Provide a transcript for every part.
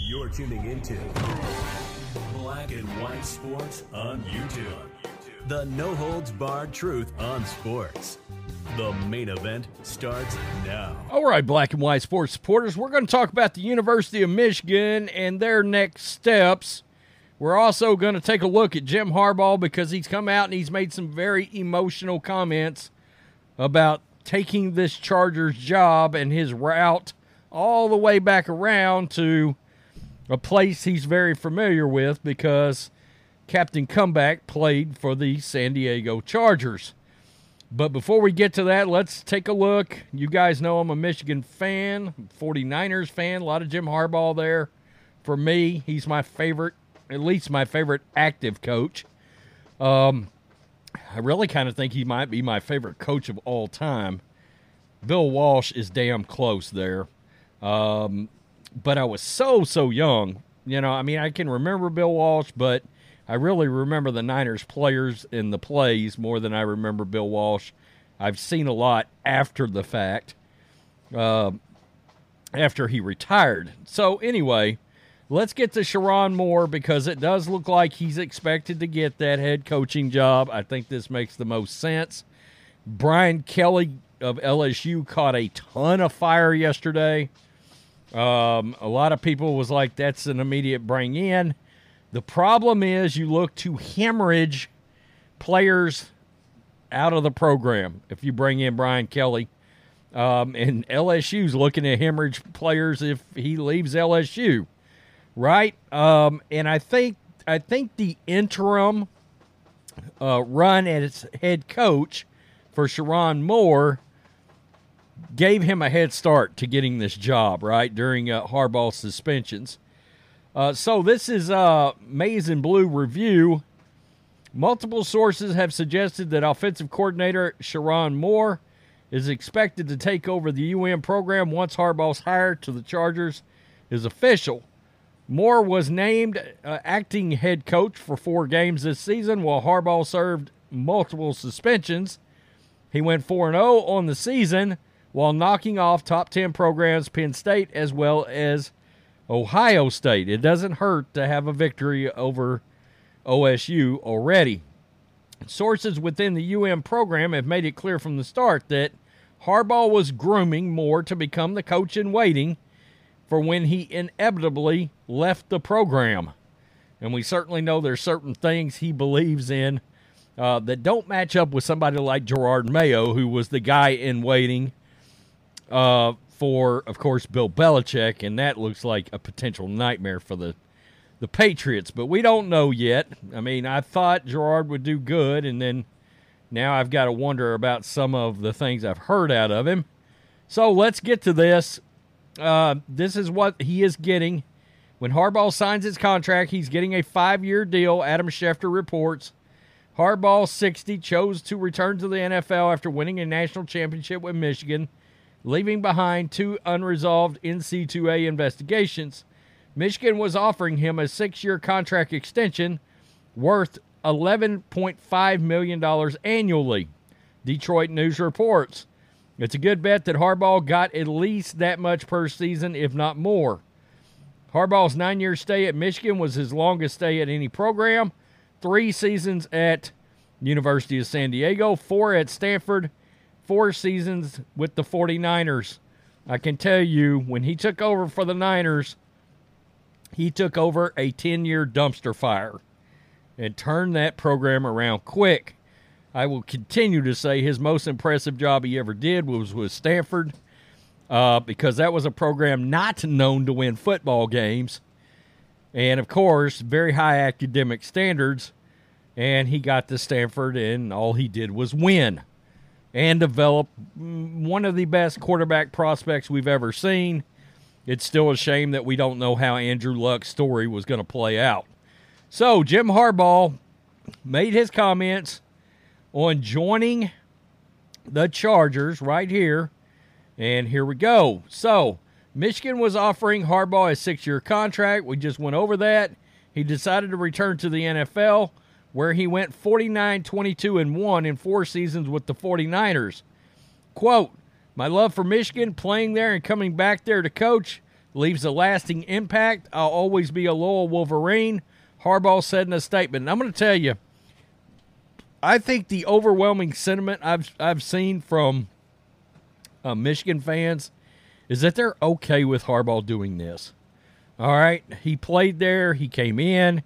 You're tuning into Black and White Sports on YouTube. The no holds barred truth on sports. The main event starts now. All right, black and white sports supporters, we're going to talk about the University of Michigan and their next steps. We're also going to take a look at Jim Harbaugh because he's come out and he's made some very emotional comments about taking this Chargers job and his route all the way back around to a place he's very familiar with because Captain Comeback played for the San Diego Chargers. But before we get to that, let's take a look. You guys know I'm a Michigan fan, 49ers fan, a lot of Jim Harbaugh there. For me, he's my favorite, at least my favorite active coach. Um, I really kind of think he might be my favorite coach of all time. Bill Walsh is damn close there. Um, but I was so, so young. You know, I mean, I can remember Bill Walsh, but I really remember the Niners players and the plays more than I remember Bill Walsh. I've seen a lot after the fact, uh, after he retired. So, anyway, let's get to Sherrone Moore because it does look like he's expected to get that head coaching job. I think this makes the most sense. Brian Kelly of LSU caught a ton of fire yesterday. Um, a lot of people was like, that's an immediate bring in. The problem is you look to hemorrhage players out of the program if you bring in Brian Kelly. Um, and LSU's looking at hemorrhage players if he leaves LSU, right? Um, and I think I think the interim uh, run as head coach for Sherrone Moore gave him a head start to getting this job, right, during uh, Harbaugh's suspensions. Uh, so this is uh, Maize and Blue review. Multiple sources have suggested that offensive coordinator Sherrone Moore is expected to take over the UM program once Harbaugh's hire to the Chargers is official. Moore was named uh, acting head coach for four games this season, while Harbaugh served multiple suspensions. He went 4 0 on the season while knocking off top 10 programs Penn State as well as Ohio State. It doesn't hurt to have a victory over OSU already. Sources within the UM program have made it clear from the start that Harbaugh was grooming Moore to become the coach in waiting for when he inevitably left the program. And we certainly know there's certain things he believes in uh, that don't match up with somebody like Gerard Mayo, who was the guy in waiting uh, for, of course, Bill Belichick, and that looks like a potential nightmare for the the Patriots. But we don't know yet. I mean, I thought Gerard would do good, and then now I've got to wonder about some of the things I've heard out of him. So let's get to this. Uh, this is what he is getting. When Harbaugh signs his contract, he's getting a five year deal, Adam Schefter reports. Harbaugh, 60, chose to return to the NFL after winning a national championship with Michigan leaving behind two unresolved NC2A investigations. Michigan was offering him a six year contract extension worth $11.5 million annually. Detroit News reports. It's a good bet that Harbaugh got at least that much per season, if not more. Harbaugh's nine year stay at Michigan was his longest stay at any program. Three seasons at University of San Diego, four at Stanford, four seasons with the 49ers. I can tell you, when he took over for the Niners, he took over a 10 year dumpster fire and turned that program around quick. I will continue to say his most impressive job he ever did was with Stanford uh, because that was a program not known to win football games. And of course, very high academic standards. And he got to Stanford, and all he did was win and develop one of the best quarterback prospects we've ever seen. It's still a shame that we don't know how Andrew Luck's story was going to play out. So, Jim Harbaugh made his comments on joining the Chargers right here. And here we go. So, Michigan was offering Harbaugh a six year contract. We just went over that. He decided to return to the NFL where he went 49 22 and 1 in four seasons with the 49ers. Quote, My love for Michigan, playing there and coming back there to coach, leaves a lasting impact. I'll always be a loyal Wolverine. Harbaugh said in a statement. And I'm going to tell you, I think the overwhelming sentiment I've I've seen from uh, Michigan fans is that they're okay with Harbaugh doing this. All right, he played there. He came in.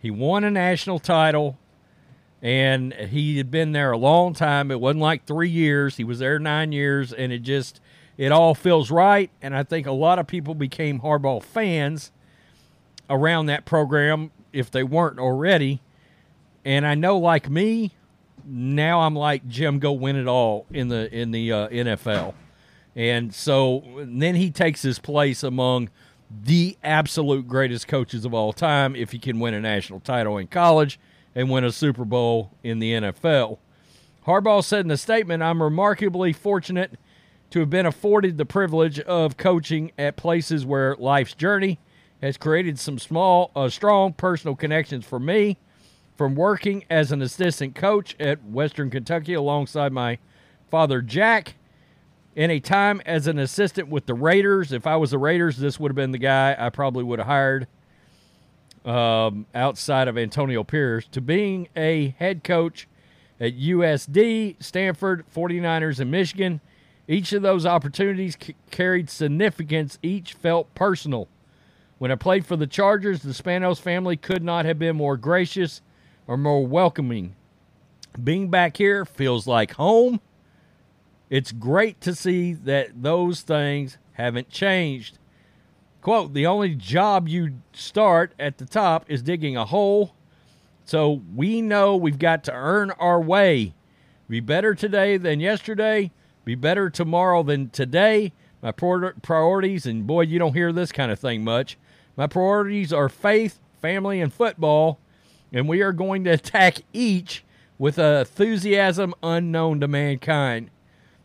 He won a national title, and he had been there a long time. It wasn't like three years. He was there nine years, and it just it all feels right. And I think a lot of people became Harbaugh fans around that program if they weren't already. And I know, like me, now I'm like Jim, go win it all in the in the uh, NFL. And so and then he takes his place among the absolute greatest coaches of all time if he can win a national title in college and win a Super Bowl in the NFL. Harbaugh said in a statement, I'm remarkably fortunate to have been afforded the privilege of coaching at places where life's journey has created some small, uh, strong personal connections for me. From working as an assistant coach at Western Kentucky alongside my father Jack, in a time as an assistant with the Raiders. If I was the Raiders, this would have been the guy I probably would have hired um, outside of Antonio Pierce to being a head coach at USD, Stanford, 49ers, and Michigan. Each of those opportunities c- carried significance, each felt personal. When I played for the Chargers, the Spanos family could not have been more gracious or more welcoming. Being back here feels like home it's great to see that those things haven't changed. Quote, the only job you start at the top is digging a hole. So we know we've got to earn our way. Be better today than yesterday. Be better tomorrow than today. My priorities, and boy, you don't hear this kind of thing much. My priorities are faith, family, and football, and we are going to attack each with enthusiasm unknown to mankind.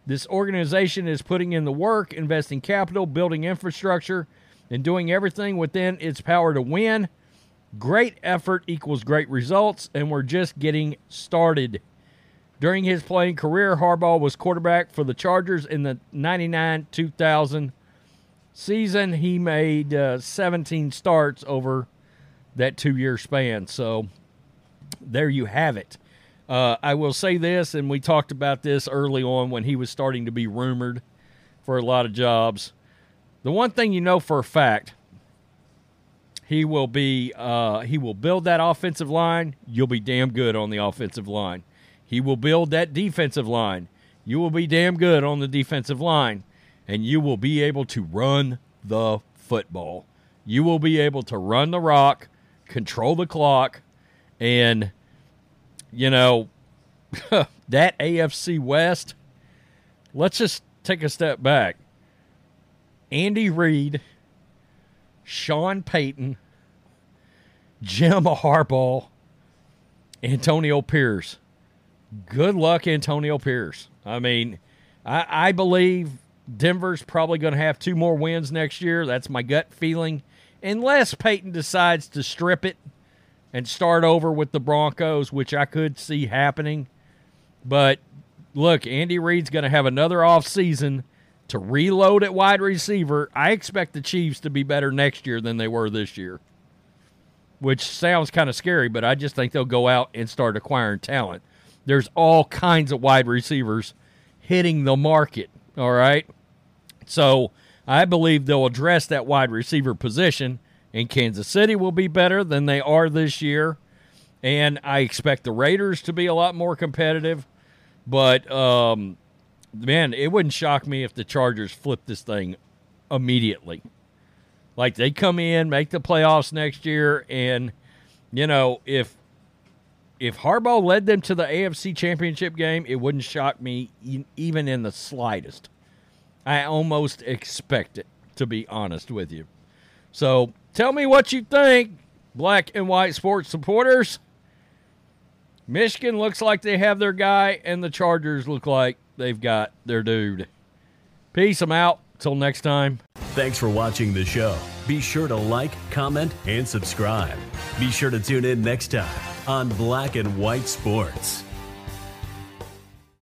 This organization is putting in the work, investing capital, building infrastructure, and doing everything within its power to win. Great effort equals great results, and we're just getting started. During his playing career, Harbaugh was quarterback for the Chargers in the 99 2000 season. He made uh, 17 starts over that two year span. So there you have it. Uh, I will say this, and we talked about this early on when he was starting to be rumored for a lot of jobs. The one thing you know for a fact, he will be uh, he will build that offensive line. You'll be damn good on the offensive line. He will build that defensive line. You will be damn good on the defensive line, and you will be able to run the football. You will be able to run the rock, control the clock, and you know, that AFC West, let's just take a step back. Andy Reid, Sean Payton, Jim Harbaugh, Antonio Pierce. Good luck, Antonio Pierce. I mean, I, I believe Denver's probably going to have two more wins next year. That's my gut feeling. Unless Payton decides to strip it and start over with the Broncos, which I could see happening. But look, Andy Reid's going to have another off season to reload at wide receiver. I expect the Chiefs to be better next year than they were this year, which sounds kind of scary, but I just think they'll go out and start acquiring talent. There's all kinds of wide receivers hitting the market, all right? So I believe they'll address that wide receiver position and Kansas City will be better than they are this year. And I expect the Raiders to be a lot more competitive. But, um, man, it wouldn't shock me if the Chargers flip this thing immediately. Like they come in, make the playoffs next year, and you know if if Harbaugh led them to the AFC Championship game, it wouldn't shock me even in the slightest. I almost expect it, to be honest with you. So Tell me what you think, black and white sports supporters. Michigan looks like they have their guy, and the Chargers look like they've got their dude. Peace. I'm out. Till next time. Thanks for watching the show. Be sure to like, comment, and subscribe. Be sure to tune in next time on Black and White Sports.